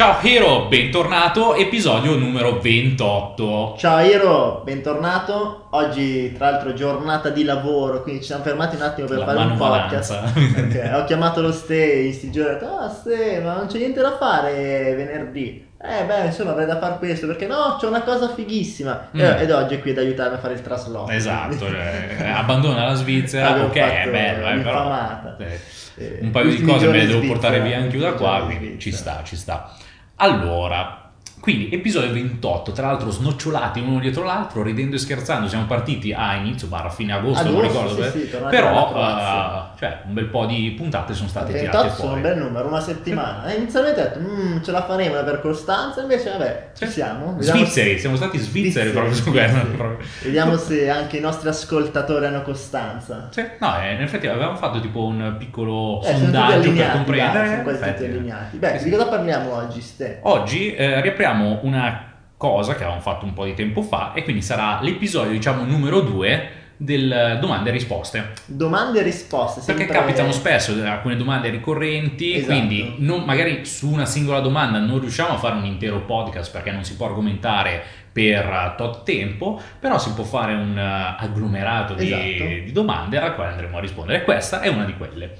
Ciao Hero, bentornato, episodio numero 28. Ciao Iro, bentornato. Oggi, tra l'altro, giornata di lavoro, quindi ci siamo fermati un attimo per La fare un podcast. Ok, Ho chiamato lo Ste in sti giorni, ho detto, ah Ste, ma non c'è niente da fare venerdì. Eh beh, insomma, avrei da fare questo, perché no, c'è una cosa fighissima. Mm. E- Ed oggi è qui ad aiutarmi a fare il trasloco. Esatto, cioè, abbandona la Svizzera, ok, è bello, eh, però eh, Eh, un paio di cose me le devo in portare Svizzera, via anche io da qua, quindi ci Svizzera. sta, ci sta. Allora, quindi episodio 28, tra l'altro snocciolati uno dietro l'altro, ridendo e scherzando, siamo partiti a inizio, barra fine agosto, non Agosto, ricordo, sì, sì, però eh, cioè, un bel po' di puntate sono state tirate 28 sono fuori. un bel numero, una settimana. E inizialmente ho detto, "Mm, ce la faremo per costanza, invece vabbè, ci siamo. Vediamo Svizzeri, siamo stati svizzeri proprio su questo. Vediamo se anche i nostri ascoltatori hanno costanza. Sì, no, eh, in effetti avevamo fatto tipo un piccolo Eh, sono sondaggio per comprendere. dai, sono quasi tutti effetti. allineati. Beh, Sì, di cosa parliamo oggi, Ste? Oggi eh, riapriamo una cosa che avevamo fatto un po' di tempo fa e quindi sarà l'episodio, diciamo, numero 2 del domande e risposte. Domande e risposte. Perché capitano spesso eh, alcune domande ricorrenti, Esatto. quindi non- magari su una singola domanda non riusciamo a fare un intero podcast perché non si può argomentare per eh, tot tempo, però si può fare un eh, agglomerato di, Esatto. di domande alla quale andremo a rispondere. Questa è una di quelle.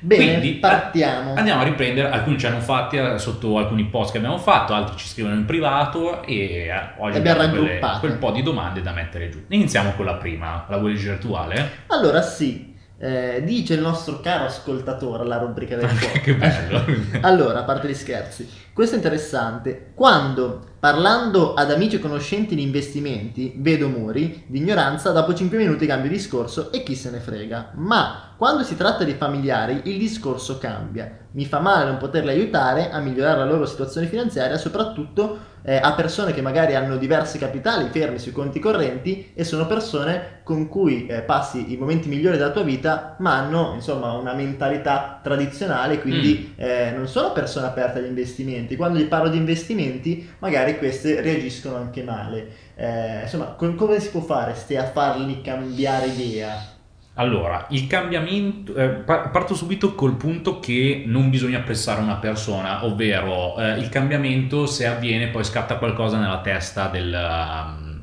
Bene, Quindi, partiamo. Andiamo a riprendere, alcuni ci hanno fatti eh, sotto alcuni post che abbiamo fatto, altri ci scrivono in privato e eh, oggi abbiamo abbiamo quelle- quel po' di domande da mettere giù. Iniziamo con la prima, la vuoi leggere tu Ale? Allora, sì, eh, dice il nostro caro ascoltatore alla rubrica del podcast. che bello. Allora, a parte gli scherzi, questo è interessante. Quando, parlando ad amici e conoscenti di investimenti, vedo muri di ignoranza, dopo 5 minuti cambio discorso e chi se ne frega. Ma quando si tratta di familiari, il discorso cambia. Mi fa male non poterli aiutare a migliorare la loro situazione finanziaria, soprattutto eh, a persone che magari hanno diversi capitali fermi sui conti correnti e sono persone con cui eh, passi i momenti migliori della tua vita, ma hanno insomma una mentalità tradizionale, quindi eh, non sono persone aperte agli investimenti. Quando gli parlo di investimenti, magari queste reagiscono anche male. Eh, insomma, co- come si può fare ste a farli cambiare idea? Allora, il cambiamento, eh, par- parto subito col punto che non bisogna pressare una persona, ovvero eh, il cambiamento se avviene poi scatta qualcosa nella testa del, um,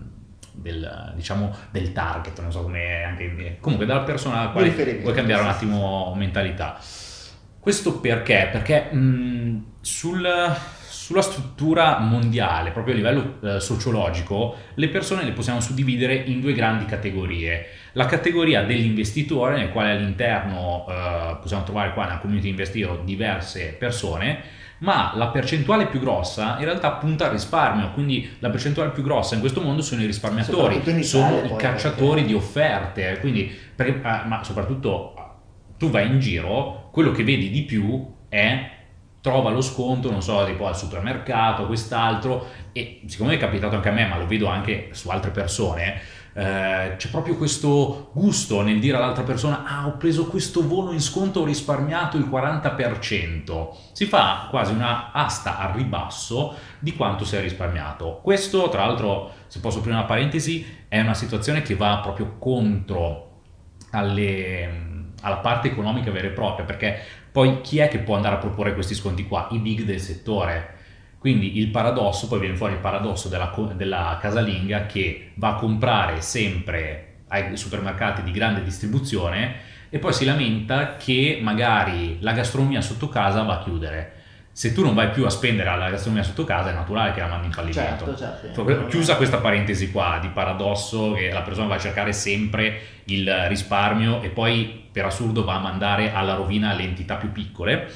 del, diciamo, del target, non so come anche comunque della persona alla quale vuoi cambiare un attimo mentalità. Questo perché? Perché mh, sul- sulla struttura mondiale, proprio a livello eh, sociologico, le persone le possiamo suddividere in due grandi categorie. La categoria dell'investitore, nel quale all'interno eh, possiamo trovare qua nella community investiro diverse persone, ma la percentuale più grossa in realtà punta al risparmio, quindi la percentuale più grossa in questo mondo sono i risparmiatori, sono i cacciatori perché- di offerte, quindi, perché- eh, ma soprattutto tu vai in giro, quello che vedi di più è trova lo sconto, non so, tipo al supermercato, quest'altro, e siccome è capitato anche a me, ma lo vedo anche su altre persone, eh, c'è proprio questo gusto nel dire all'altra persona, ah, ho preso questo volo in sconto, ho risparmiato il 40%. Si fa quasi una asta al ribasso di quanto si è risparmiato. Questo, tra l'altro, se posso aprire una parentesi, è una situazione che va proprio contro alle- alla parte economica vera e propria, perché poi chi è che può andare a proporre questi sconti qua? I big del settore. Quindi il paradosso, poi viene fuori il paradosso della, della casalinga che va a comprare sempre ai supermercati di grande distribuzione e poi si lamenta che magari la gastronomia sotto casa va a chiudere. Se tu non vai più a spendere alla gastronomia sotto casa è naturale che la mandi in fallimento. Certo, certo. Chiusa questa parentesi qua di paradosso che la persona va a cercare sempre il risparmio e poi per assurdo va a mandare alla rovina le entità più piccole,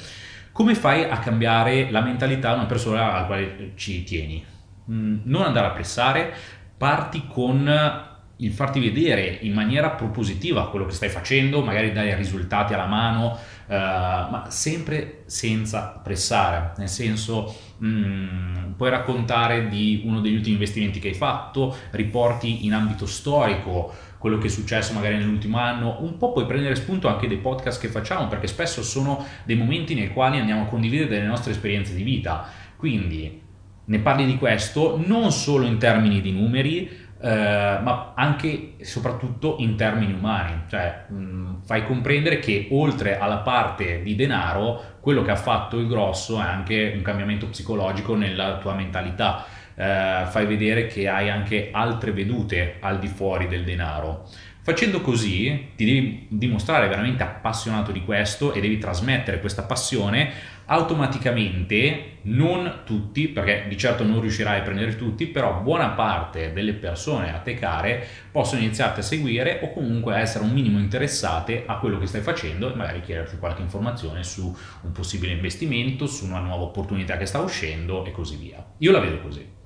come fai a cambiare la mentalità di una persona alla quale ci tieni? Mm, Non andare a pressare, parti con il farti vedere in maniera propositiva quello che stai facendo, magari dai risultati alla mano, eh, ma sempre senza pressare, nel senso mm, puoi raccontare di uno degli ultimi investimenti che hai fatto, riporti in ambito storico quello che è successo magari nell'ultimo anno, un po' puoi prendere spunto anche dai podcast che facciamo, perché spesso sono dei momenti nei quali andiamo a condividere delle nostre esperienze di vita, quindi ne parli di questo non solo in termini di numeri, eh, ma anche e soprattutto in termini umani, cioè mh, fai comprendere che oltre alla parte di denaro, quello che ha fatto il grosso è anche un cambiamento psicologico nella tua mentalità. Eh, fai vedere che hai anche altre vedute al di fuori del denaro. Facendo così ti devi dimostrare veramente appassionato di questo e devi trasmettere questa passione automaticamente, non tutti, perché di certo non riuscirai a prendere tutti, però buona parte delle persone a te care possono iniziarti a seguire o comunque a essere un minimo interessate a quello che stai facendo e magari chiederti qualche informazione su un possibile investimento, su una nuova opportunità che sta uscendo e così via. Io la vedo così.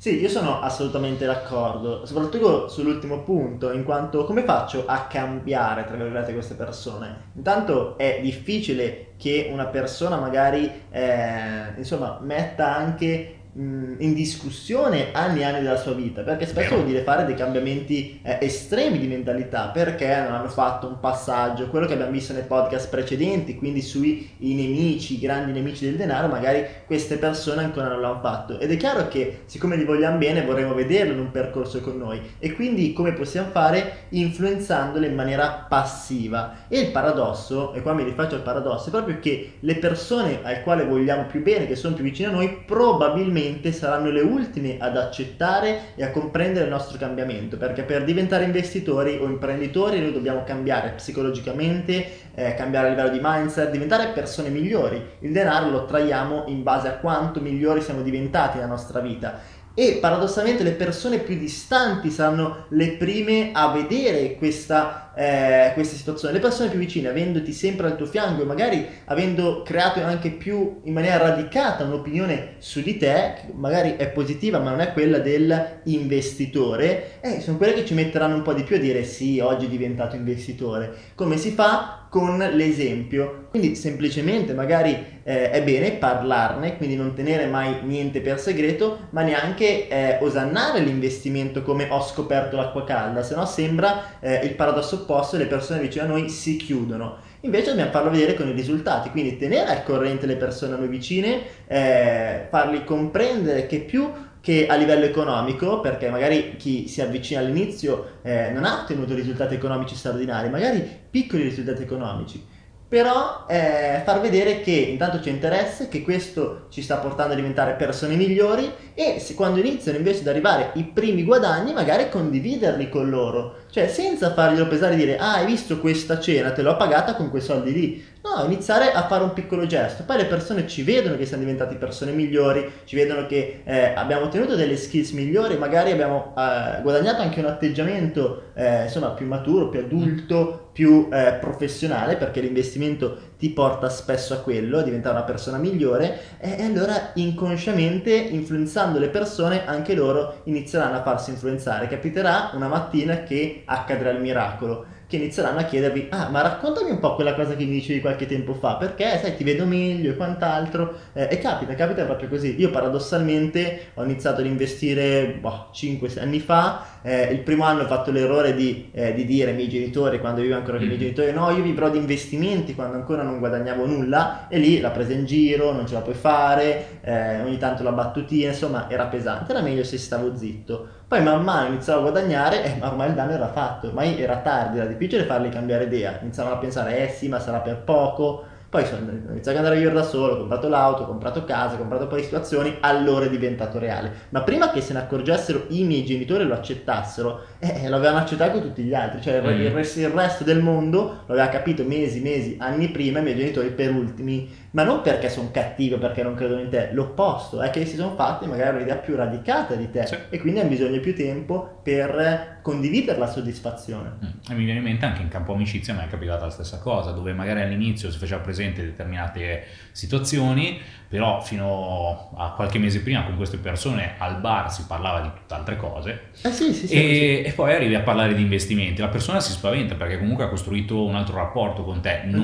Sì, io sono assolutamente d'accordo, soprattutto sull'ultimo punto, in quanto come faccio a cambiare, tra virgolette, queste persone? Intanto è difficile che una persona magari, eh, insomma, metta anche in discussione anni e anni della sua vita, perché spesso vuol dire fare dei cambiamenti eh, estremi di mentalità, perché non hanno fatto un passaggio, quello che abbiamo visto nei podcast precedenti, quindi sui nemici, i grandi nemici del denaro, magari queste persone ancora non l'hanno fatto. Ed è chiaro che siccome li vogliamo bene vorremmo vederlo in un percorso con noi e quindi come possiamo fare? Influenzandole in maniera passiva. E il paradosso, e qua mi rifaccio al paradosso, è proprio che le persone al quale vogliamo più bene, che sono più vicine a noi, probabilmente probabilmente saranno le ultime ad accettare e a comprendere il nostro cambiamento, perché per diventare investitori o imprenditori noi dobbiamo cambiare psicologicamente, eh, cambiare a livello di mindset, diventare persone migliori. Il denaro lo traiamo in base a quanto migliori siamo diventati nella nostra vita e paradossalmente le persone più distanti saranno le prime a vedere questa, eh, questa, situazione. Le persone più vicine, avendoti sempre al tuo fianco e magari avendo creato anche più in maniera radicata un'opinione su di te, che magari è positiva ma non è quella dell'investitore, eh, sono quelle che ci metteranno un po' di più a dire sì, oggi è diventato investitore. Come si fa? Con l'esempio. Quindi semplicemente magari eh, è bene parlarne, quindi non tenere mai niente per segreto, ma neanche eh, osannare l'investimento come ho scoperto l'acqua calda, se no sembra eh, il paradosso opposto e le persone vicino a noi si chiudono. Invece dobbiamo farlo vedere con i risultati, quindi tenere al corrente le persone a noi vicine, eh, farli comprendere che più che a livello economico, perché magari chi si avvicina all'inizio eh, non ha ottenuto risultati economici straordinari, magari piccoli risultati economici, però eh, far vedere che intanto c'è interesse, che questo ci sta portando a diventare persone migliori e se, quando iniziano invece ad arrivare i primi guadagni magari condividerli con loro, cioè senza farglielo pesare e dire ah hai visto questa cena, te l'ho pagata con quei soldi lì, No, iniziare a fare un piccolo gesto. Poi le persone ci vedono che siamo diventati persone migliori, ci vedono che eh, abbiamo ottenuto delle skills migliori, magari abbiamo eh, guadagnato anche un atteggiamento eh, insomma più maturo, più adulto, più eh, professionale, perché l'investimento ti porta spesso a quello, a diventare una persona migliore e allora inconsciamente influenzando le persone anche loro inizieranno a farsi influenzare. Capiterà una mattina che accadrà il miracolo che inizieranno a chiedervi, ah ma raccontami un po' quella cosa che mi dicevi qualche tempo fa, perché sai ti vedo meglio e quant'altro, eh, e capita, capita proprio così. Io paradossalmente ho iniziato ad investire boh, 5 anni fa, eh, il primo anno ho fatto l'errore di, eh, di, dire ai miei genitori, quando vivo ancora con i miei mm. genitori, no io vivrò di investimenti quando ancora non guadagnavo nulla, e lì la presa in giro, non ce la puoi fare, eh, ogni tanto la battutina, insomma era pesante, era meglio se stavo zitto. Poi man mano iniziavo a guadagnare e eh, ormai il danno era fatto, ormai era tardi, era difficile farli cambiare idea. Iniziavano a pensare, eh sì, ma sarà per poco, poi sono iniziato ad andare a vivere da solo, ho comprato l'auto, ho comprato casa, ho comprato un po' di situazioni, allora è diventato reale. Ma prima che se ne accorgessero i miei genitori e lo accettassero, eh, eh, lo avevano accettato tutti gli altri, cioè mm. il, resto, il, resto del mondo lo aveva capito mesi, mesi, anni prima, i miei genitori per ultimi, ma non perché sono cattivi o perché non credono in te, l'opposto, è che si sono fatti magari un'idea più radicata di te sì. e quindi hanno bisogno di più tempo per condividere la soddisfazione. Mm. E mi viene in mente anche in campo amicizia mi è capitata la stessa cosa, dove magari all'inizio si faceva presente determinate situazioni, però fino a qualche mese prima con queste persone al bar si parlava di tutt'altre cose eh sì, sì, sì, e, e, poi arrivi a parlare di investimenti, la persona si spaventa perché comunque ha costruito un altro rapporto con te, non,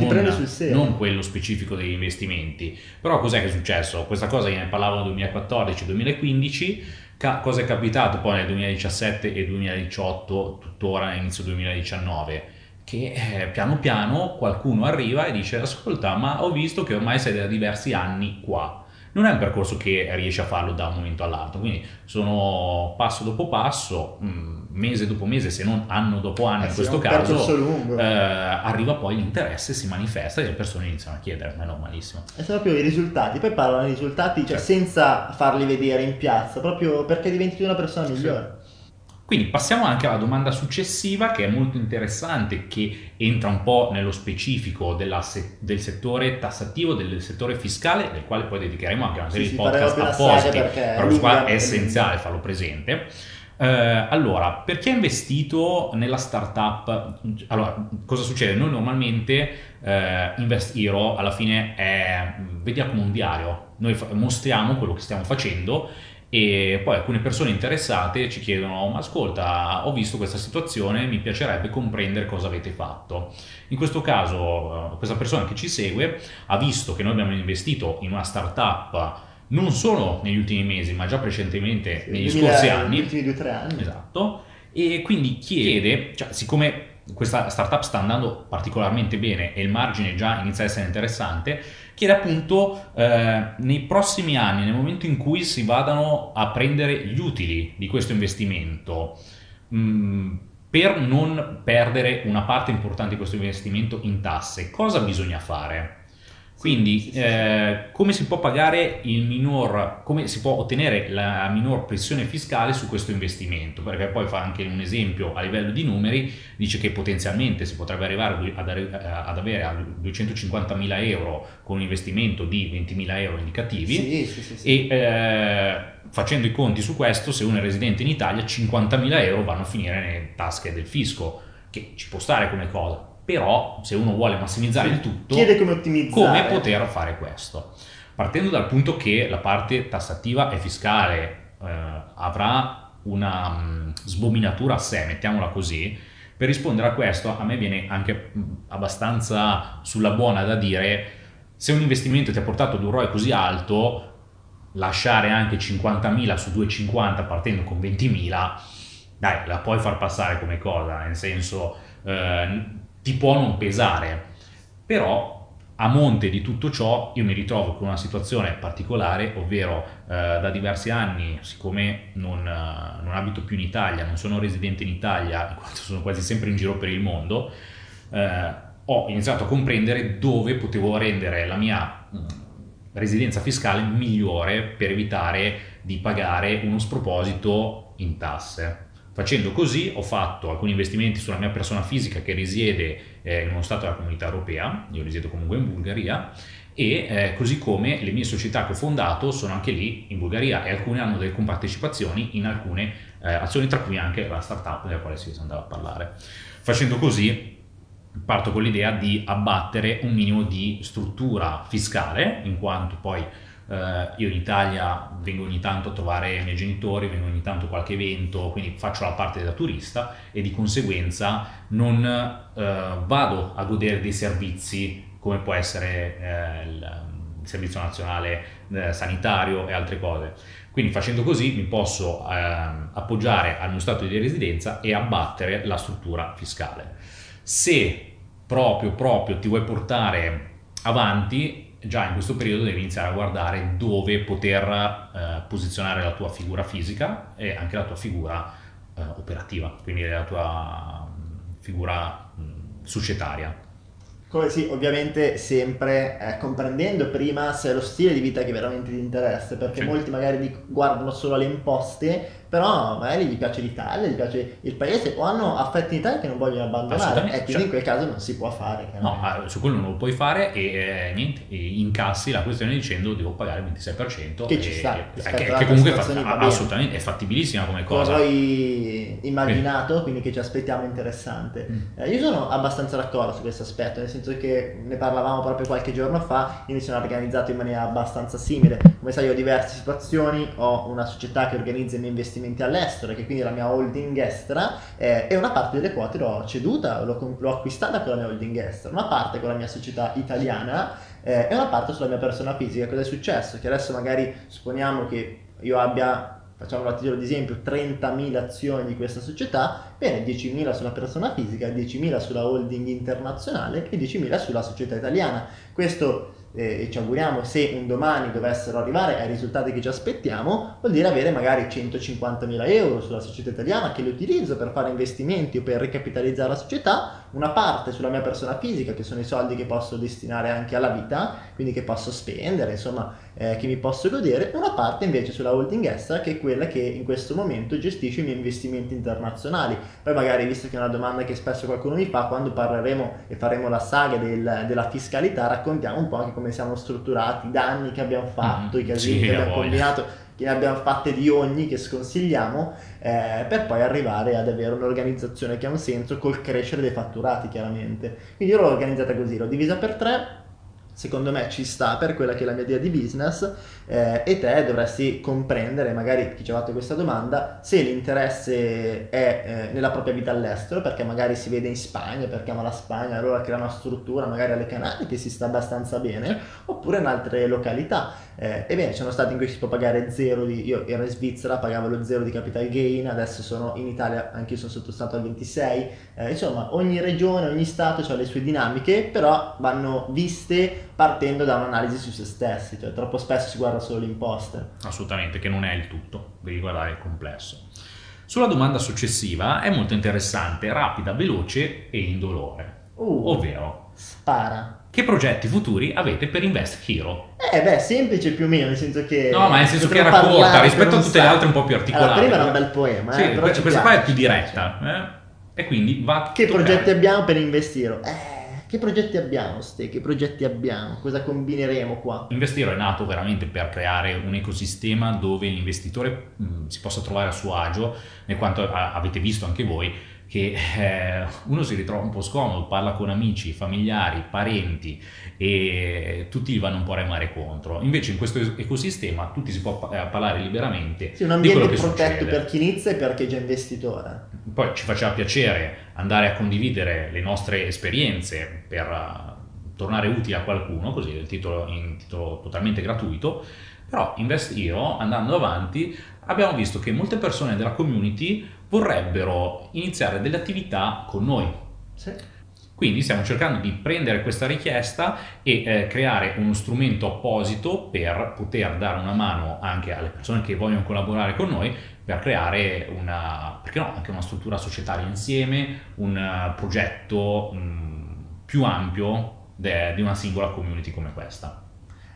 non quello specifico degli investimenti, però cos'è che è successo? Questa cosa gliene parlavo nel 2014-2015 Ca- cosa è capitato poi nel 2017 e 2018, tuttora inizio 2019? Che eh, piano piano qualcuno arriva e dice ascolta ma ho visto che ormai sei da diversi anni qua non è un percorso che riesce a farlo da un momento all'altro, quindi sono passo dopo passo, mm, mese dopo mese, se non anno dopo anno Eh in sì, questo caso, lungo. eh, arriva poi l'interesse, si manifesta e le persone iniziano a chiedere, ma è normalissimo. E sono proprio i risultati, poi parlano dei risultati cioè, Certo. senza farli vedere in piazza, proprio perché diventi una persona migliore. Quindi passiamo anche alla domanda successiva che è molto interessante, che entra un po' nello specifico della se- del settore tassativo, del settore fiscale, del quale poi dedicheremo anche una serie Sì, di sì, podcast appositi, perché qua è essenziale farlo presente. Eh, allora, per chi ha investito nella startup, allora, cosa succede? Noi normalmente eh, Invest Hero alla fine è, vediamo come un diario, noi fa- mostriamo quello che stiamo facendo e poi alcune persone interessate ci chiedono ma ascolta ho visto questa situazione mi piacerebbe comprendere cosa avete fatto in questo caso eh, questa persona che ci segue ha visto che noi abbiamo investito in una startup non solo negli ultimi mesi ma già precedentemente negli Duemila- scorsi Negli anni ultimi due o tre anni. Esatto, e quindi chiede, cioè, siccome questa startup sta andando particolarmente bene e il margine già inizia a essere interessante, chiede appunto eh, nei prossimi anni, nel momento in cui si vadano a prendere gli utili di questo investimento, mh, per non perdere una parte importante di questo investimento in tasse, cosa bisogna fare? Quindi, eh, come si può pagare il minor, come si può ottenere la minor pressione fiscale su questo investimento? Perché poi fa anche un esempio a livello di numeri, dice che potenzialmente si potrebbe arrivare ad, arri- ad avere a 250.000 euro con un investimento di 20.000 euro indicativi sì, sì, sì. e eh, facendo i conti su questo, se uno è residente in Italia, 50.000 euro vanno a finire nelle tasche del fisco, che ci può stare come cosa. Però se uno vuole massimizzare il tutto, Chiede come ottimizzare. come poter fare questo? Partendo dal punto che la parte tassativa e fiscale eh, avrà una mm, sbominatura a sé, mettiamola così, per rispondere a questo a me viene anche mm, abbastanza sulla buona da dire se un investimento ti ha portato ad un ROI così alto, lasciare anche 50.000 su 250 partendo con 20.000, dai, la puoi far passare come cosa, nel senso eh, ti può non pesare, però a monte di tutto ciò io mi ritrovo con una situazione particolare, ovvero eh, da diversi anni, siccome non, eh, non abito più in Italia, non sono residente in Italia, in quanto sono quasi sempre in giro per il mondo, eh, ho iniziato a comprendere dove potevo rendere la mia mh, residenza fiscale migliore per evitare di pagare uno sproposito in tasse. Facendo così ho fatto alcuni investimenti sulla mia persona fisica che risiede eh, in uno stato della comunità europea, io risiedo comunque in Bulgaria, e eh, così come le mie società che ho fondato sono anche lì in Bulgaria e alcune hanno delle compartecipazioni in alcune eh, azioni, tra cui anche la startup della quale si andava a parlare. Facendo così parto con l'idea di abbattere un minimo di struttura fiscale, in quanto poi eh, io in Italia vengo ogni tanto a trovare i miei genitori, vengo ogni tanto a qualche evento, quindi faccio la parte da turista e di conseguenza non eh, vado a godere dei servizi come può essere eh, il, Servizio Nazionale eh, Sanitario e altre cose. Quindi facendo così mi posso ehm, appoggiare al mio stato di residenza e abbattere la struttura fiscale. Se proprio, proprio ti vuoi portare avanti, già in questo periodo devi iniziare a guardare dove poter eh, posizionare la tua figura fisica e anche la tua figura eh, operativa, quindi la tua mh, figura mh, societaria. Come sì, ovviamente sempre eh, comprendendo prima se è lo stile di vita che veramente ti interessa, perché Sì. molti magari guardano solo le imposte, però magari gli piace l'Italia, gli piace il paese o hanno affetti in Italia che non vogliono abbandonare e quindi cioè- in quel caso non si può fare. No, chiaramente. ah, su quello non lo puoi fare e eh, niente, e incassi la questione dicendo devo pagare il 26%. Che ci e- sta, eh, rispetto che, che comunque è situazioni fa- va bene. assolutamente è fattibilissima come Come cosa. poi immaginato, quindi che ci aspettiamo interessante. Mm. Eh, io sono abbastanza d'accordo su questo aspetto, nel senso che ne parlavamo proprio qualche giorno fa, io mi sono organizzato in maniera abbastanza simile. Come sai, ho diverse situazioni, ho una società che organizza i miei investimenti all'estero, che quindi la mia holding estera, eh, e una parte delle quote l'ho ceduta, l'ho, l'ho acquistata con la mia holding estera, una parte con la mia società italiana eh, e una parte sulla mia persona fisica. Cosa è successo? Che adesso magari supponiamo che io abbia facciamo a titolo di esempio 30.000 azioni di questa società, bene 10.000 sulla persona fisica, 10.000 sulla holding internazionale e 10.000 sulla società italiana. Questo e ci auguriamo se un domani dovessero arrivare ai risultati che ci aspettiamo, vuol dire avere magari 150.000 euro sulla società italiana che li utilizzo per fare investimenti o per ricapitalizzare la società, una parte sulla mia persona fisica che sono i soldi che posso destinare anche alla vita, quindi che posso spendere, insomma, eh, che mi posso godere, una parte invece sulla holding estera che è quella che in questo momento gestisce i miei investimenti internazionali. Poi magari, visto che è una domanda che spesso qualcuno mi fa, quando parleremo e faremo la saga del, della fiscalità, raccontiamo un po' anche come siamo strutturati, i danni che abbiamo fatto, mm, i casini sì, che abbiamo combinato che ne abbiamo fatte di ogni che sconsigliamo eh, per poi arrivare ad avere un'organizzazione che ha un senso col crescere dei fatturati chiaramente. Quindi io l'ho organizzata così l'ho divisa per tre secondo me ci sta per quella che è la mia idea di business eh, e te dovresti comprendere, magari chi ci ha fatto questa domanda, se l'interesse è eh, nella propria vita all'estero, perché magari si vede in Spagna, perché ama la Spagna, allora crea una struttura magari alle Canarie che si sta abbastanza bene, oppure in altre località. Eh, ebbene, ci sono stati in cui si può pagare zero di... Io ero in Svizzera, pagavo lo zero di capital gain, adesso sono in Italia, anche io sono sottostato al 26. Eh, insomma, ogni regione, ogni stato ha le sue dinamiche, però vanno viste partendo da un'analisi su se stessi, cioè troppo spesso si guarda solo l'imposta. Assolutamente, che non è il tutto, devi guardare il complesso. Sulla domanda successiva è molto interessante, rapida, veloce e indolore. Uh, ovvero, spara. Che progetti futuri avete per Invest Hero? Eh beh, semplice più o meno, nel senso che... No, ma nel senso che era corta rispetto a tutte le altre un po' più articolate. Allora, prima era un bel poema, sì, eh, questa piace, qua è più diretta. Eh? E quindi va... Che progetti abbiamo per Investiro? Eh che progetti abbiamo, Ste? Che progetti abbiamo? Cosa combineremo qua? Investiro è nato veramente per creare un ecosistema dove l'investitore mh, si possa trovare a suo agio, nel quanto a, avete visto anche voi che eh, uno si ritrova un po' scomodo, parla con amici, familiari, parenti e tutti vanno un po' a remare contro. Invece in questo ecosistema tutti si può eh, parlare liberamente. Sì, un ambiente protetto per chi inizia e per chi è già investitore. Poi ci faceva piacere andare a condividere le nostre esperienze per uh, tornare utili a qualcuno, così il titolo in titolo totalmente gratuito. Però Investiro, andando avanti, abbiamo visto che molte persone della community vorrebbero iniziare delle attività con noi. Sì. Quindi stiamo cercando di prendere questa richiesta e eh, creare uno strumento apposito per poter dare una mano anche alle persone che vogliono collaborare con noi per creare una, no, anche una struttura societaria insieme, un uh, progetto mh, mm, più ampio di una singola community come questa.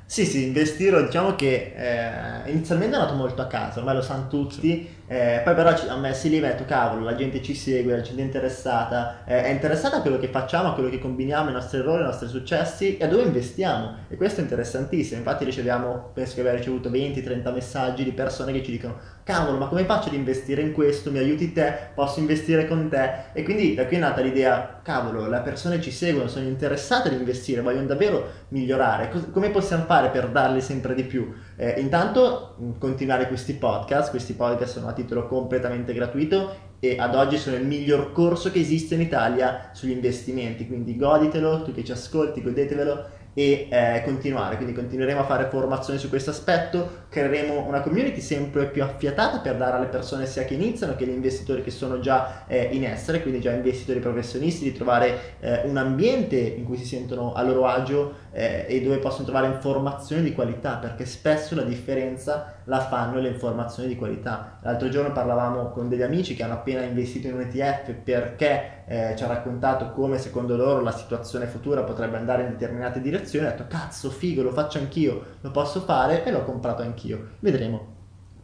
Sì, sì, investire diciamo che eh, inizialmente è andato molto a caso, ormai lo sanno tutti, sì. Eh, poi però a me si lì metto, cavolo, la gente ci segue, la gente è interessata, eh, è interessata a quello che facciamo, a quello che combiniamo, i nostri errori, i nostri successi e a dove investiamo. E questo è interessantissimo, infatti riceviamo, penso che abbia ricevuto 20-30 messaggi di persone che ci dicono, cavolo, ma come faccio ad investire in questo, mi aiuti te, posso investire con te? E quindi da qui è nata l'idea, cavolo, le persone ci seguono, sono interessate ad investire, vogliono davvero migliorare, come possiamo fare? per darli sempre di più? Eh, intanto continuare questi podcast, questi podcast sono a titolo completamente gratuito e ad oggi sono il miglior corso che esiste in Italia sugli investimenti, quindi goditelo, tu che ci ascolti, godetevelo e eh, continuare, quindi continueremo a fare formazioni su questo aspetto, creeremo una community sempre più affiatata per dare alle persone sia che iniziano che gli investitori che sono già eh, in essere, quindi già investitori professionisti, di trovare eh, un ambiente in cui si sentono a loro agio eh, e dove possono trovare informazioni di qualità, perché spesso la differenza la fanno le informazioni di qualità. L'altro giorno parlavamo con degli amici che hanno appena investito in un ETF perché eh, ci ha raccontato come secondo loro la situazione futura potrebbe andare in determinate direzioni, ha detto cazzo figo, lo faccio anch'io, lo posso fare e l'ho comprato anch'io. Vedremo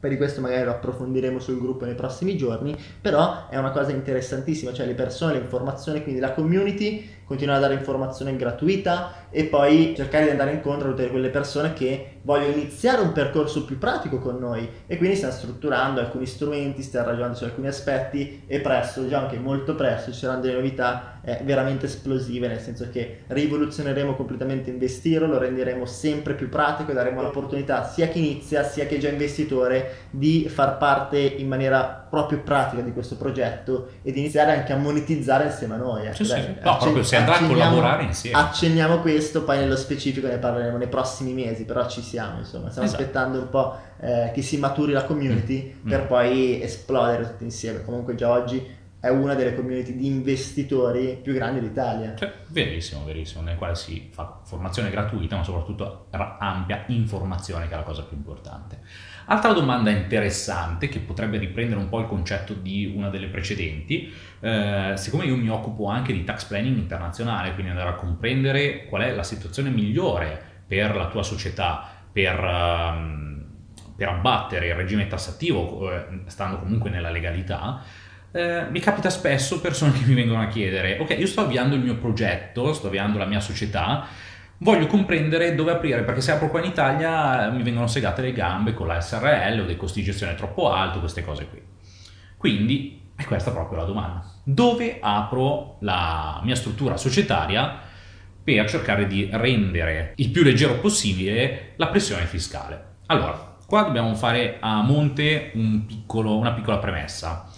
di questo magari lo approfondiremo sul gruppo nei prossimi giorni, però è una cosa interessantissima, cioè le persone, le informazioni, quindi la community continuare a dare informazione gratuita e poi cercare di andare incontro a tutte quelle persone che vogliono iniziare un percorso più pratico con noi e quindi stiamo strutturando alcuni strumenti, stiamo ragionando su alcuni aspetti e presto, già anche molto presto, ci saranno delle novità eh, veramente esplosive, nel senso che rivoluzioneremo completamente Investiro, lo renderemo sempre più pratico e daremo l'opportunità sia a chi inizia sia a chi è già investitore di far parte in maniera proprio pratica di questo progetto e di iniziare anche a monetizzare insieme a noi. Ecco, sì, dai, sì. No, accen- proprio si andrà a collaborare insieme. Accenniamo questo, poi nello specifico ne parleremo nei prossimi mesi, però ci siamo, insomma, stiamo esatto. aspettando un po' eh, che si maturi la community mm. per mm. poi esplodere tutti insieme. Comunque già oggi è una delle community di investitori più grandi d'Italia. Cioè, verissimo, verissimo, nel quale si fa formazione gratuita, ma soprattutto ra- ampia informazione, che è la cosa più importante. Altra domanda interessante, che potrebbe riprendere un po' il concetto di una delle precedenti, eh, siccome io mi occupo anche di tax planning internazionale, quindi andare a comprendere qual è la situazione migliore per la tua società, per... Um, per abbattere il regime tassativo, eh, stando comunque nella legalità, eh, mi capita spesso persone che mi vengono a chiedere, ok, io sto avviando il mio progetto, sto avviando la mia società, voglio comprendere dove aprire, perché se apro qua in Italia mi vengono segate le gambe con la SRL o dei costi di gestione troppo alto, queste cose qui. Quindi è questa proprio la domanda. Dove apro la mia struttura societaria per cercare di rendere il più leggero possibile la pressione fiscale? Allora, qua dobbiamo fare a monte un piccolo, una piccola premessa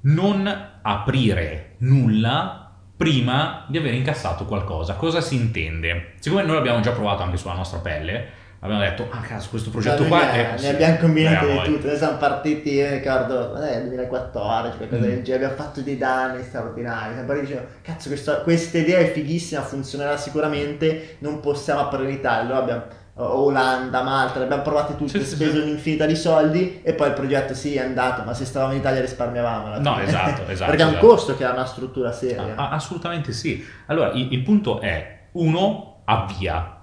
non aprire nulla prima di aver incassato qualcosa. Cosa si intende? Siccome noi l'abbiamo già provato anche sulla nostra pelle, abbiamo detto, ah cazzo, questo progetto cioè, qua ne, è... Ne sì, abbiamo combinato di tutto, noi siamo partiti, io ricordo, nel 2014, qualcosa Mm. del genere, abbiamo fatto dei danni straordinari, siamo partiti dicendo, cazzo, questa, questa idea è fighissima, funzionerà sicuramente, non possiamo aprire l'Italia, allora abbiamo Olanda, Malta, le abbiamo provate tutte, Sì, speso sì. un'infinità di soldi e poi il progetto sì è andato, ma se stavamo in Italia risparmiavamo. No, esatto, esatto, Perché un esatto. costo che ha una struttura seria. Ah, assolutamente sì. Allora, il, il punto è, uno, avvia,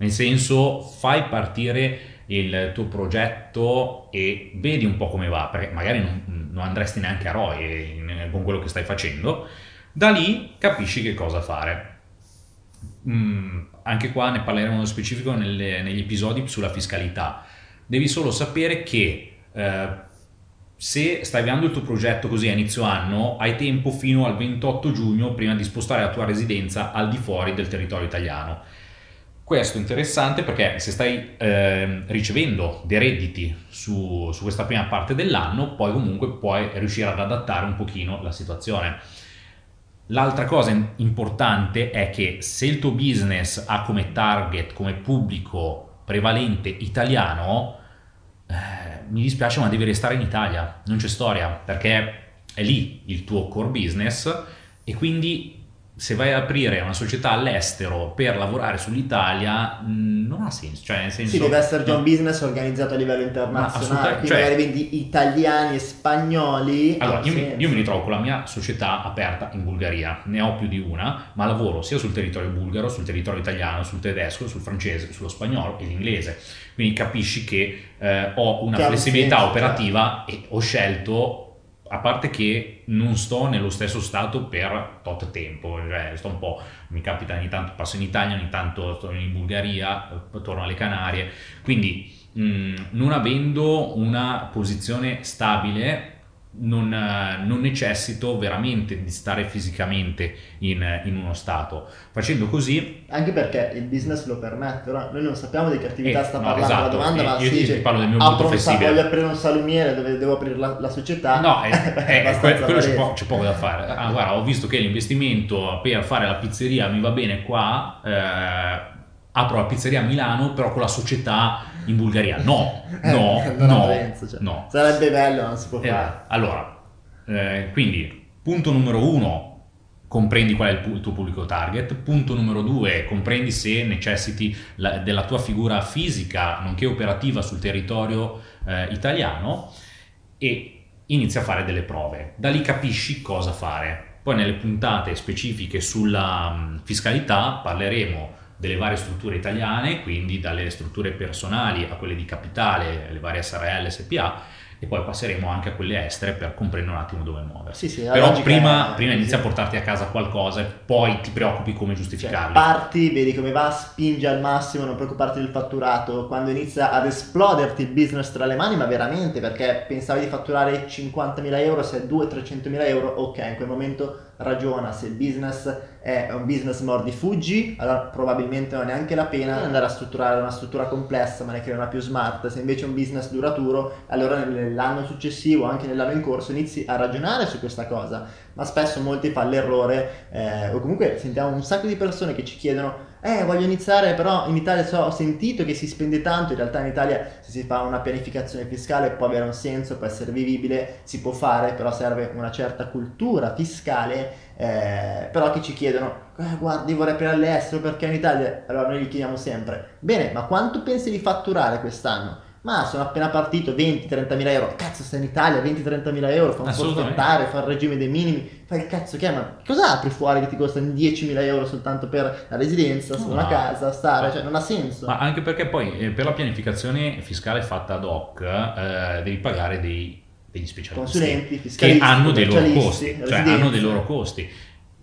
nel senso fai partire il tuo progetto e vedi un po' come va, perché magari non, non andresti neanche a ROI eh, con quello che stai facendo, da lì capisci che cosa fare. Mm, anche qua ne parleremo nello specifico nelle- negli episodi sulla fiscalità. Devi solo sapere che eh, se stai avviando il tuo progetto così a inizio anno, hai tempo fino al 28 giugno prima di spostare la tua residenza al di fuori del territorio italiano. Questo è interessante perché se stai ehm, ricevendo dei redditi su, su questa prima parte dell'anno, poi comunque puoi riuscire ad adattare un pochino la situazione. L'altra cosa importante è che se il tuo business ha come target, come pubblico prevalente italiano, eh, mi dispiace ma devi restare in Italia, non c'è storia, perché è lì il tuo core business e quindi se vai ad aprire una società all'estero per lavorare sull'Italia mh, non ha senso, cioè nel senso Sì, deve essere già un business organizzato a livello internazionale, quindi cioè- magari vendi italiani e spagnoli. Allora, io mi, io mi ritrovo con la mia società aperta in Bulgaria, ne ho più di una, ma lavoro sia sul territorio bulgaro, sul territorio italiano, sul tedesco, sul francese, sullo spagnolo e l'inglese. Quindi capisci che eh, ho una Che flessibilità senso, operativa e ho scelto, a parte che non sto nello stesso stato per tot tempo, cioè sto un po', mi capita ogni tanto passo in Italia, ogni tanto sto in Bulgaria, torno alle Canarie, quindi mh, non avendo una posizione stabile non, eh, non necessito veramente di stare fisicamente in, in uno stato. Facendo così, Anche perché il business lo permette, ora noi non sappiamo di che attività Eh, sta no, parlando la esatto. domanda, ma Io- si io ti dice parlo del mio apro un sa- voglio aprire un salumiere dove devo aprire la, la società. no, è, è- è- abbastanza quello c'è, palese. po- c'è poco da fare. Ah, guarda, ho visto che l'investimento per fare la pizzeria mi va bene qua. eh, apro la pizzeria a Milano, però con la società in Bulgaria. No, Eh, no, senso, cioè. no. Sarebbe bello, non si può Eh, fare. allora, eh, quindi punto numero uno, comprendi qual è il, tuo pubblico target. Punto numero due, comprendi se necessiti la- della tua figura fisica, nonché operativa sul territorio eh, italiano e inizia a fare delle prove. Da lì capisci cosa fare. Poi nelle puntate specifiche sulla mh, fiscalità parleremo delle varie strutture italiane, quindi dalle strutture personali a quelle di capitale, le varie SRL, SPA, e poi passeremo anche a quelle estere per comprendere un attimo dove muoversi. Sì, sì, Però prima, è- prima inizia a portarti a casa qualcosa e poi ti preoccupi come Cioè, giustificarli. parti, vedi come va, spingi al massimo, non preoccuparti del fatturato. Quando inizia ad esploderti il business tra le mani, ma veramente perché pensavi di fatturare 50.000 euro, se è 200-300.000 euro, ok, in quel momento ragiona se il business è un business mordi fuggi, allora probabilmente non è neanche la pena andare a strutturare una struttura complessa, ma ne crea una più smart. Se invece è un business duraturo, allora nell'anno successivo, anche nell'anno in corso, inizi a ragionare su questa cosa. Ma spesso molti fanno l'errore, eh, o comunque sentiamo un sacco di persone che ci chiedono eh voglio iniziare però in Italia so, ho sentito che si spende tanto in realtà in Italia se si fa una pianificazione fiscale può avere un senso può essere vivibile si può fare però serve una certa cultura fiscale eh, però che ci chiedono eh, guardi vorrei aprire all'estero perché in Italia? Allora noi gli chiediamo sempre bene ma quanto pensi di fatturare quest'anno ma sono appena partito 20-30 mila euro. Cazzo, stai in Italia, 20-30 mila euro, fa un po' stentare, fa il regime dei minimi. Fai il cazzo che è, ma cosa apri fuori che ti costano 10 mila euro soltanto per la residenza, no, una casa, stare? Cioè, non ha senso. Ma anche perché poi eh, per la pianificazione fiscale fatta ad hoc eh, devi pagare dei, degli specialisti consulenti fiscalisti che hanno dei loro costi, cioè hanno dei loro costi.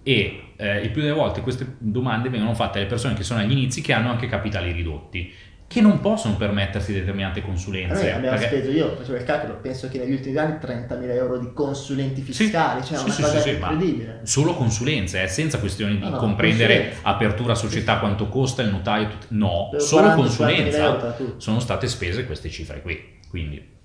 E eh, il più delle volte queste domande vengono fatte alle persone che sono agli inizi che hanno anche capitali ridotti che non possono permettersi determinate consulenze. Noi abbiamo perché... speso, io facevo il calcolo, penso che negli ultimi anni 30.000 euro di consulenti fiscali, sì, cioè sì, una sì, cosa sì, incredibile. solo consulenze, eh, senza questioni di no, no, comprendere apertura società, quanto costa il notaio, no, per solo 40, consulenza sono state spese queste cifre qui. Quindi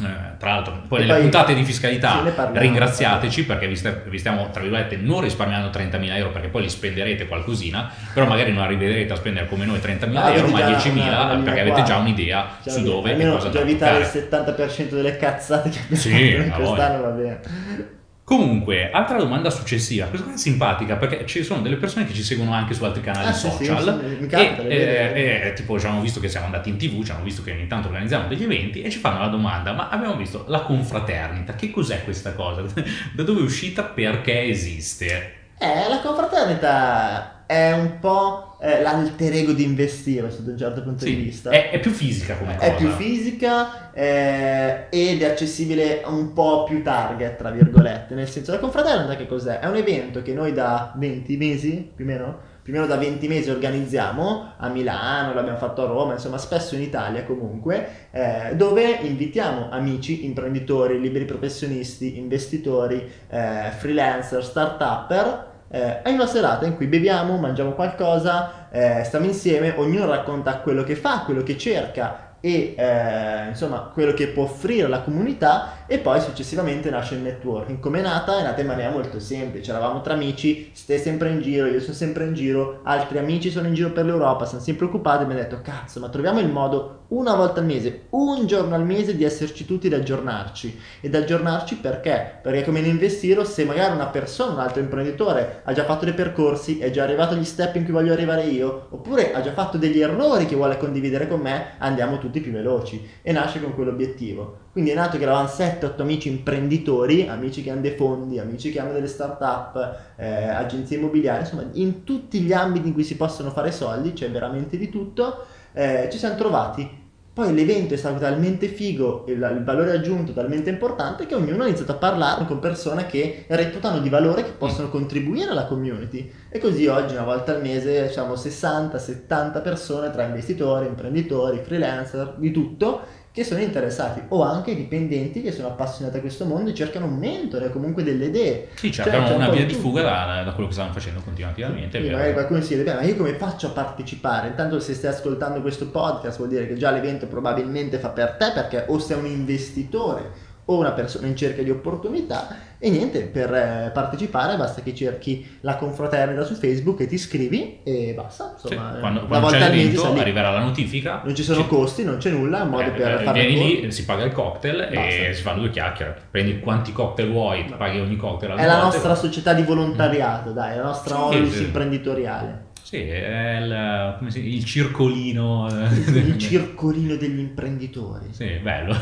eh, tra l'altro, poi e nelle poi, puntate di fiscalità ringraziateci perché vi, st- vi, stiamo, tra virgolette, non risparmiando 30.000 euro perché poi li spenderete qualcosina, però magari non arriverete a spendere come noi 30.000 no, euro, ma 10.000 una, una perché avete già un'idea già su dove e cosa già evitare il 70% delle cazzate che abbiamo sì, quest'anno va bene. Comunque, altra domanda successiva, questa qua è simpatica perché ci sono delle persone che ci seguono anche su altri canali ah, social sì, sì, mi capita, e, eh, eh, tipo ci hanno visto che siamo andati in tv, ci hanno visto che ogni tanto organizziamo degli eventi e ci fanno la domanda, ma abbiamo visto la confraternita, che cos'è questa cosa? da dove è uscita? Perché esiste? Eh, la confraternita è un po' eh, l'alter ego di investire sotto un certo punto sì, di vista. È, è, più fisica come cosa. È più fisica eh, ed è accessibile un po' più target, tra virgolette. Nel senso, la confraternita che cos'è? È un evento che noi da 20 mesi, più o meno, più o meno da 20 mesi organizziamo a Milano, l'abbiamo fatto a Roma, insomma spesso in Italia comunque, eh, dove invitiamo amici, imprenditori, liberi professionisti, investitori, eh, freelancer, start-upper eh, è una serata in cui beviamo, mangiamo qualcosa, eh, stiamo insieme, ognuno racconta quello che fa, quello che cerca e eh, insomma quello che può offrire alla comunità e poi successivamente nasce il networking. Come è nata? È nata in maniera molto semplice, eravamo tra amici, stai sempre in giro, io sono sempre in giro, altri amici sono in giro per l'Europa, sono sempre occupati e mi hanno detto cazzo ma troviamo il modo una volta al mese, un giorno al mese di esserci tutti ed aggiornarci. Ed aggiornarci perché? Perché come in investiro, se magari una persona, un altro imprenditore ha già fatto dei percorsi, è già arrivato agli step in cui voglio arrivare io, oppure ha già fatto degli errori che vuole condividere con me, andiamo tutti più veloci. E nasce con quell'obiettivo. Quindi è nato che eravamo 7-8 amici imprenditori, amici che hanno dei fondi, amici che hanno delle start-up, eh, agenzie immobiliari, insomma in tutti gli ambiti in cui si possono fare soldi, c'è veramente di tutto eh, ci siamo trovati. Poi l'evento è stato talmente figo e il valore aggiunto talmente importante che ognuno ha iniziato a parlare con persone che reputano di valore che possono contribuire alla community. E così oggi, una volta al mese, siamo 60-70 persone tra investitori, imprenditori, freelancer, di tutto, che sono interessati o anche dipendenti che sono appassionati a questo mondo e cercano un mentore, comunque delle idee. Sì, cercano cioè, una via di fuga da, da, quello che stanno facendo continuamente. Sì, magari qualcuno si chiede, ma io come faccio a partecipare? Intanto se stai ascoltando questo podcast vuol dire che già l'evento probabilmente fa per te perché o sei un investitore o una persona in cerca di opportunità e niente, per eh, partecipare basta che cerchi la confraternita su Facebook e ti iscrivi e basta. Insomma, sì, quando, quando c'è l'evento arriverà la notifica. Non ci sono ci... costi, non c'è nulla, è un modo eh, per eh, fare Vieni lì, si paga il cocktail basta. e si fanno due chiacchiere. Prendi quanti cocktail vuoi, no. paghi ogni cocktail. È la nostra società di volontariato, mm. dai, la nostra sì, onlus sì. imprenditoriale. Sì, è il, si, il circolino. Eh, il circolino degli imprenditori. Sì, bello.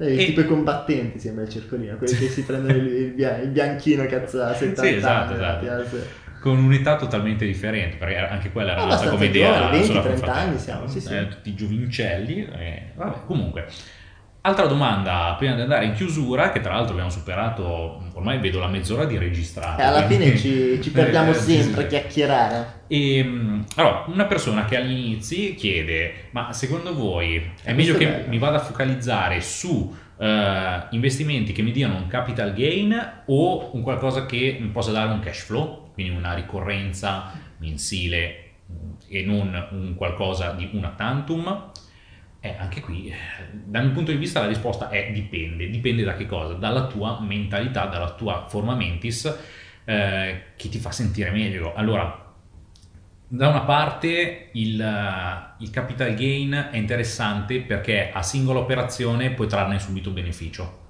Eh, e... Tipo i combattenti sembra il circolino, quelli che si prendono il, il bianchino cazzo a 70 sì, esatto, anni. Esatto. Con un'età totalmente differente, perché anche quella era nata come idea. 20-30 anni siamo, sì, sì. Eh, tutti giovincelli. Eh, vabbè, comunque. Altra domanda prima di andare in chiusura, che tra l'altro abbiamo superato, ormai vedo la mezz'ora di registrare. E alla fine ci, ci perdiamo sempre a chiacchierare. E, ehm, allora, una persona che agli inizi chiede, ma secondo voi è meglio che mi vada a focalizzare su eh, investimenti che mi diano un capital gain o un qualcosa che mi possa dare un cash flow, quindi una ricorrenza mensile mm, e non un qualcosa di una tantum. Eh, anche qui, dal mio punto di vista, la risposta è dipende. Dipende da che cosa? Dalla tua mentalità, dalla tua forma mentis eh, che ti fa sentire meglio. Allora, da una parte il, il, capital gain è interessante perché a singola operazione puoi trarne subito beneficio.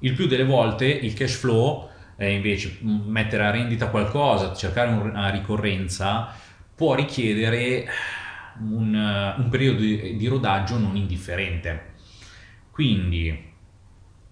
Il più delle volte il cash flow, eh, invece, mettere a rendita qualcosa, cercare una ricorrenza, può richiedere un, un periodo di, di rodaggio non indifferente. Quindi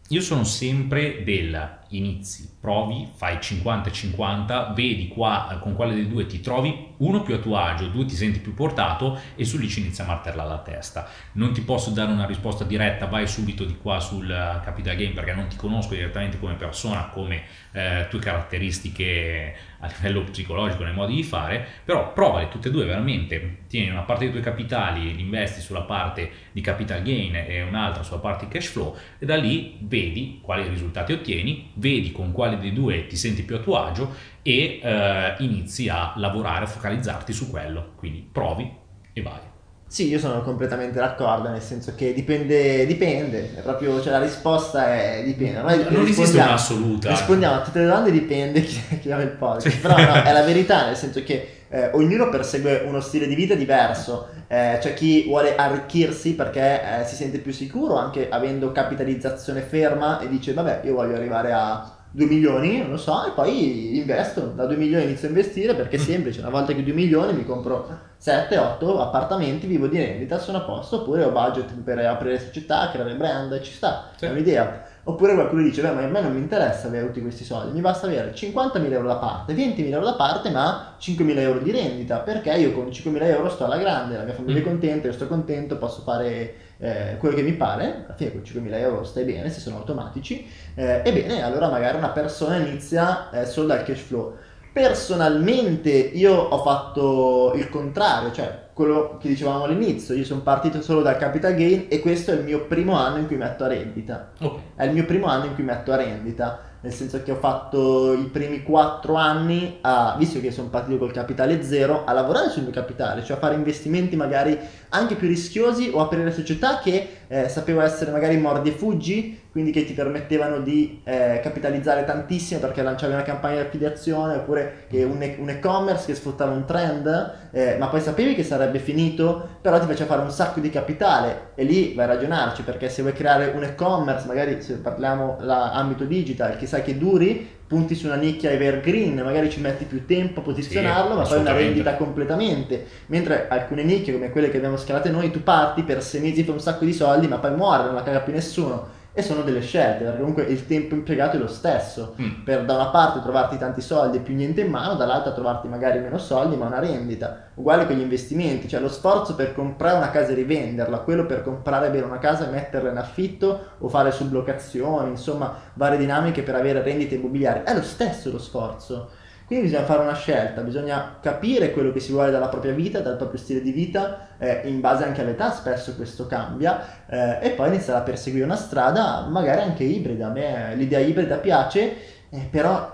io sono sempre del inizi, provi, fai 50-50, vedi qua con quale dei due ti trovi, uno più a tuo agio, due ti senti più portato e su lì ci inizia a marterla la testa. Non ti posso dare una risposta diretta, vai subito di qua sul eh, capital game perché non ti conosco direttamente come persona, come eh, tue caratteristiche a livello psicologico nei modi di fare, però provale tutte e due veramente, tieni una parte dei tuoi capitali, li investi sulla parte di capital gain e un'altra sulla parte di cash flow e da lì vedi quali risultati ottieni, vedi con quale dei due ti senti più a tuo agio e eh, inizi a lavorare, a focalizzarti su quello, quindi provi e vai. Sì, io sono completamente d'accordo, nel senso che dipende, dipende, è proprio, cioè la risposta è dipende. Noi non esiste un'assoluta. Rispondiamo a tutte le domande, dipende chi, chi ha il podcast. Sì. Però no, è la verità, nel senso che eh, ognuno persegue uno stile di vita diverso. Eh, c'è chi vuole arricchirsi perché eh, si sente più sicuro, anche avendo capitalizzazione ferma, e dice, vabbè, io voglio arrivare a 2 milioni, non lo so, e poi investo, da 2 milioni inizio a investire perché è semplice, una volta che 2 milioni mi compro 7, 8 appartamenti, vivo di rendita, sono a posto, oppure ho budget per aprire società, creare brand, ci sta, sì. è un'idea. Oppure qualcuno dice, beh, ma a me non mi interessa avere tutti questi soldi, mi basta avere 50.000 euro da parte, 20.000 euro da parte, ma 5.000 euro di rendita, perché io con 5.000 euro sto alla grande, la mia famiglia è mm. contenta, io sto contento, posso fare eh, quello che mi pare, alla fine con 5.000 euro stai bene se sono automatici, eh, ebbene allora magari una persona inizia eh, solo dal cash flow. Personalmente io ho fatto il contrario, cioè quello che dicevamo all'inizio, io sono partito solo dal capital gain e questo è il mio primo anno in cui metto a rendita. Okay. È il mio primo anno in cui metto a rendita nel senso che ho fatto i primi quattro anni, a, visto che sono partito col capitale zero, a lavorare sul mio capitale, cioè a fare investimenti magari anche più rischiosi o aprire società che eh, sapevo essere magari mordi e fuggi, quindi che ti permettevano di eh, capitalizzare tantissimo perché lanciavi una campagna di affiliazione oppure un, e- un e-commerce che sfottava un trend, eh, ma poi sapevi che sarebbe finito, però ti faceva fare un sacco di capitale. E lì vai a ragionarci perché se vuoi creare un e-commerce, magari se parliamo l'ambito digital, che sai che duri, punti su una nicchia evergreen, magari ci metti più tempo a posizionarlo, sì, ma poi una rendita completamente. Mentre alcune nicchie, come quelle che abbiamo scalate noi, tu parti per sei mesi fai un sacco di soldi, ma poi muore, non la caga più nessuno e sono delle scelte, perché comunque il tempo impiegato è lo stesso, mm. per da una parte trovarti tanti soldi e più niente in mano, dall'altra trovarti magari meno soldi ma una rendita, uguale con gli investimenti, cioè lo sforzo per comprare una casa e rivenderla, quello per comprare bene una casa e metterla in affitto o fare sublocazioni, insomma varie dinamiche per avere rendite immobiliari, è lo stesso lo sforzo. Quindi bisogna fare una scelta, bisogna capire quello che si vuole dalla propria vita, dal proprio stile di vita, eh, in base anche all'età, spesso questo cambia, eh, e poi iniziare a perseguire una strada magari anche ibrida. A me l'idea ibrida piace, eh, però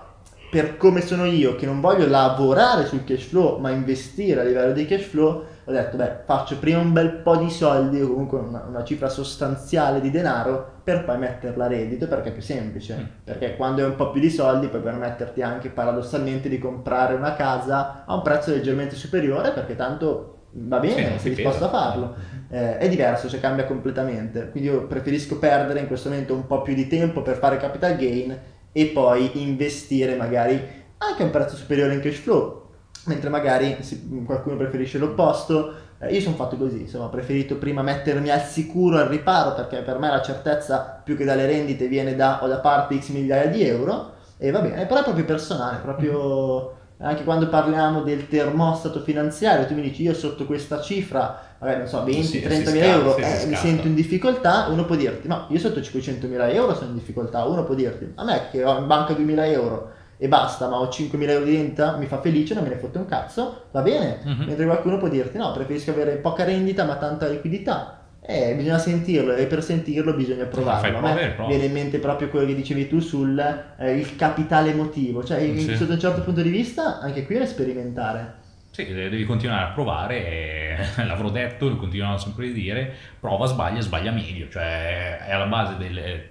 per come sono io, che non voglio lavorare sul cash flow, ma investire a livello di cash flow, ho detto, beh, faccio prima un bel po' di soldi o comunque una, una cifra sostanziale di denaro per poi metterla a reddito perché è più semplice. Mm. Perché quando hai un po' più di soldi puoi permetterti anche paradossalmente di comprare una casa a un prezzo leggermente superiore perché tanto va bene, sì, sei disposto a farlo. Eh, è diverso, cioè cambia completamente. Quindi io preferisco perdere in questo momento un po' più di tempo per fare capital gain e poi investire magari anche a un prezzo superiore in cash flow mentre magari qualcuno preferisce l'opposto. Eh, io sono fatto così, insomma, ho preferito prima mettermi al sicuro, al riparo, perché per me la certezza più che dalle rendite viene da, o da parte x migliaia di euro, e va bene, però è proprio personale, proprio anche quando parliamo del termostato finanziario, tu mi dici io sotto questa cifra, magari non so, 20, 30 mila euro, eh, mi sento in difficoltà, uno può dirti, no, io sotto 500 mila euro sono in difficoltà, uno può dirti, a me che ho in banca 2000 euro e basta, ma ho 5.000 euro di rendita, mi fa felice, non me ne fotte un cazzo, va bene. Mm-hmm. Mentre qualcuno può dirti no, preferisco avere poca rendita ma tanta liquidità. Eh, bisogna sentirlo e per sentirlo bisogna provarlo. fai A me e prove. viene in mente proprio quello che dicevi tu sul eh, il capitale emotivo, cioè Sì. sotto un certo punto di vista anche qui è sperimentare. Sì, devi continuare a provare, e l'avrò detto, lo continuano sempre a dire, prova, sbaglia, sbaglia meglio, cioè è alla base del-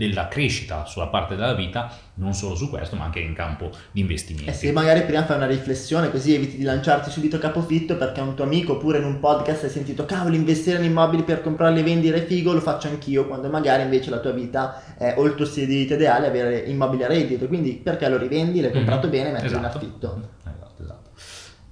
della crescita sulla parte della vita, non solo su questo, ma anche in campo di investimenti. E se magari prima fai una riflessione così eviti di lanciarti subito a capofitto perché un tuo amico oppure in un podcast hai sentito cavolo investire in immobili per comprarli e vendere figo lo faccio anch'io quando magari invece la tua vita è o il tuo stile di vita ideale è avere immobili a reddito quindi perché lo rivendi, l'hai comprato Mhm. bene, metti in Esatto. affitto.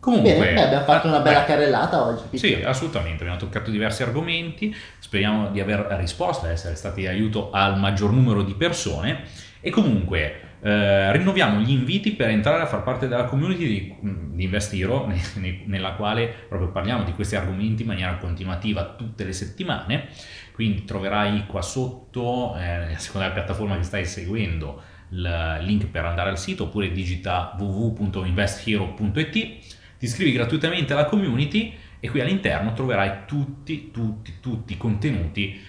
Comunque, Bene, beh, abbiamo fatto una bella beh, carrellata oggi. Sì, piccola. assolutamente, abbiamo toccato diversi argomenti, speriamo di aver risposto, di essere stati di aiuto al maggior numero di persone e comunque eh, rinnoviamo gli inviti per entrare a far parte della community di, di Investiro, ne- ne- nella quale proprio parliamo di questi argomenti in maniera continuativa tutte le settimane, quindi troverai qua sotto, eh, a seconda della piattaforma che stai seguendo, il link per andare al sito oppure digita www.investhero.it ti iscrivi gratuitamente alla community e qui all'interno troverai tutti, tutti, tutti i contenuti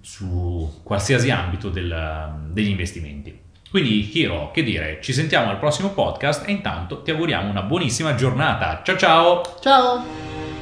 su qualsiasi ambito del- degli investimenti. Quindi, Hiro, che dire, ci sentiamo al prossimo podcast e intanto ti auguriamo una buonissima giornata. Ciao ciao! Ciao!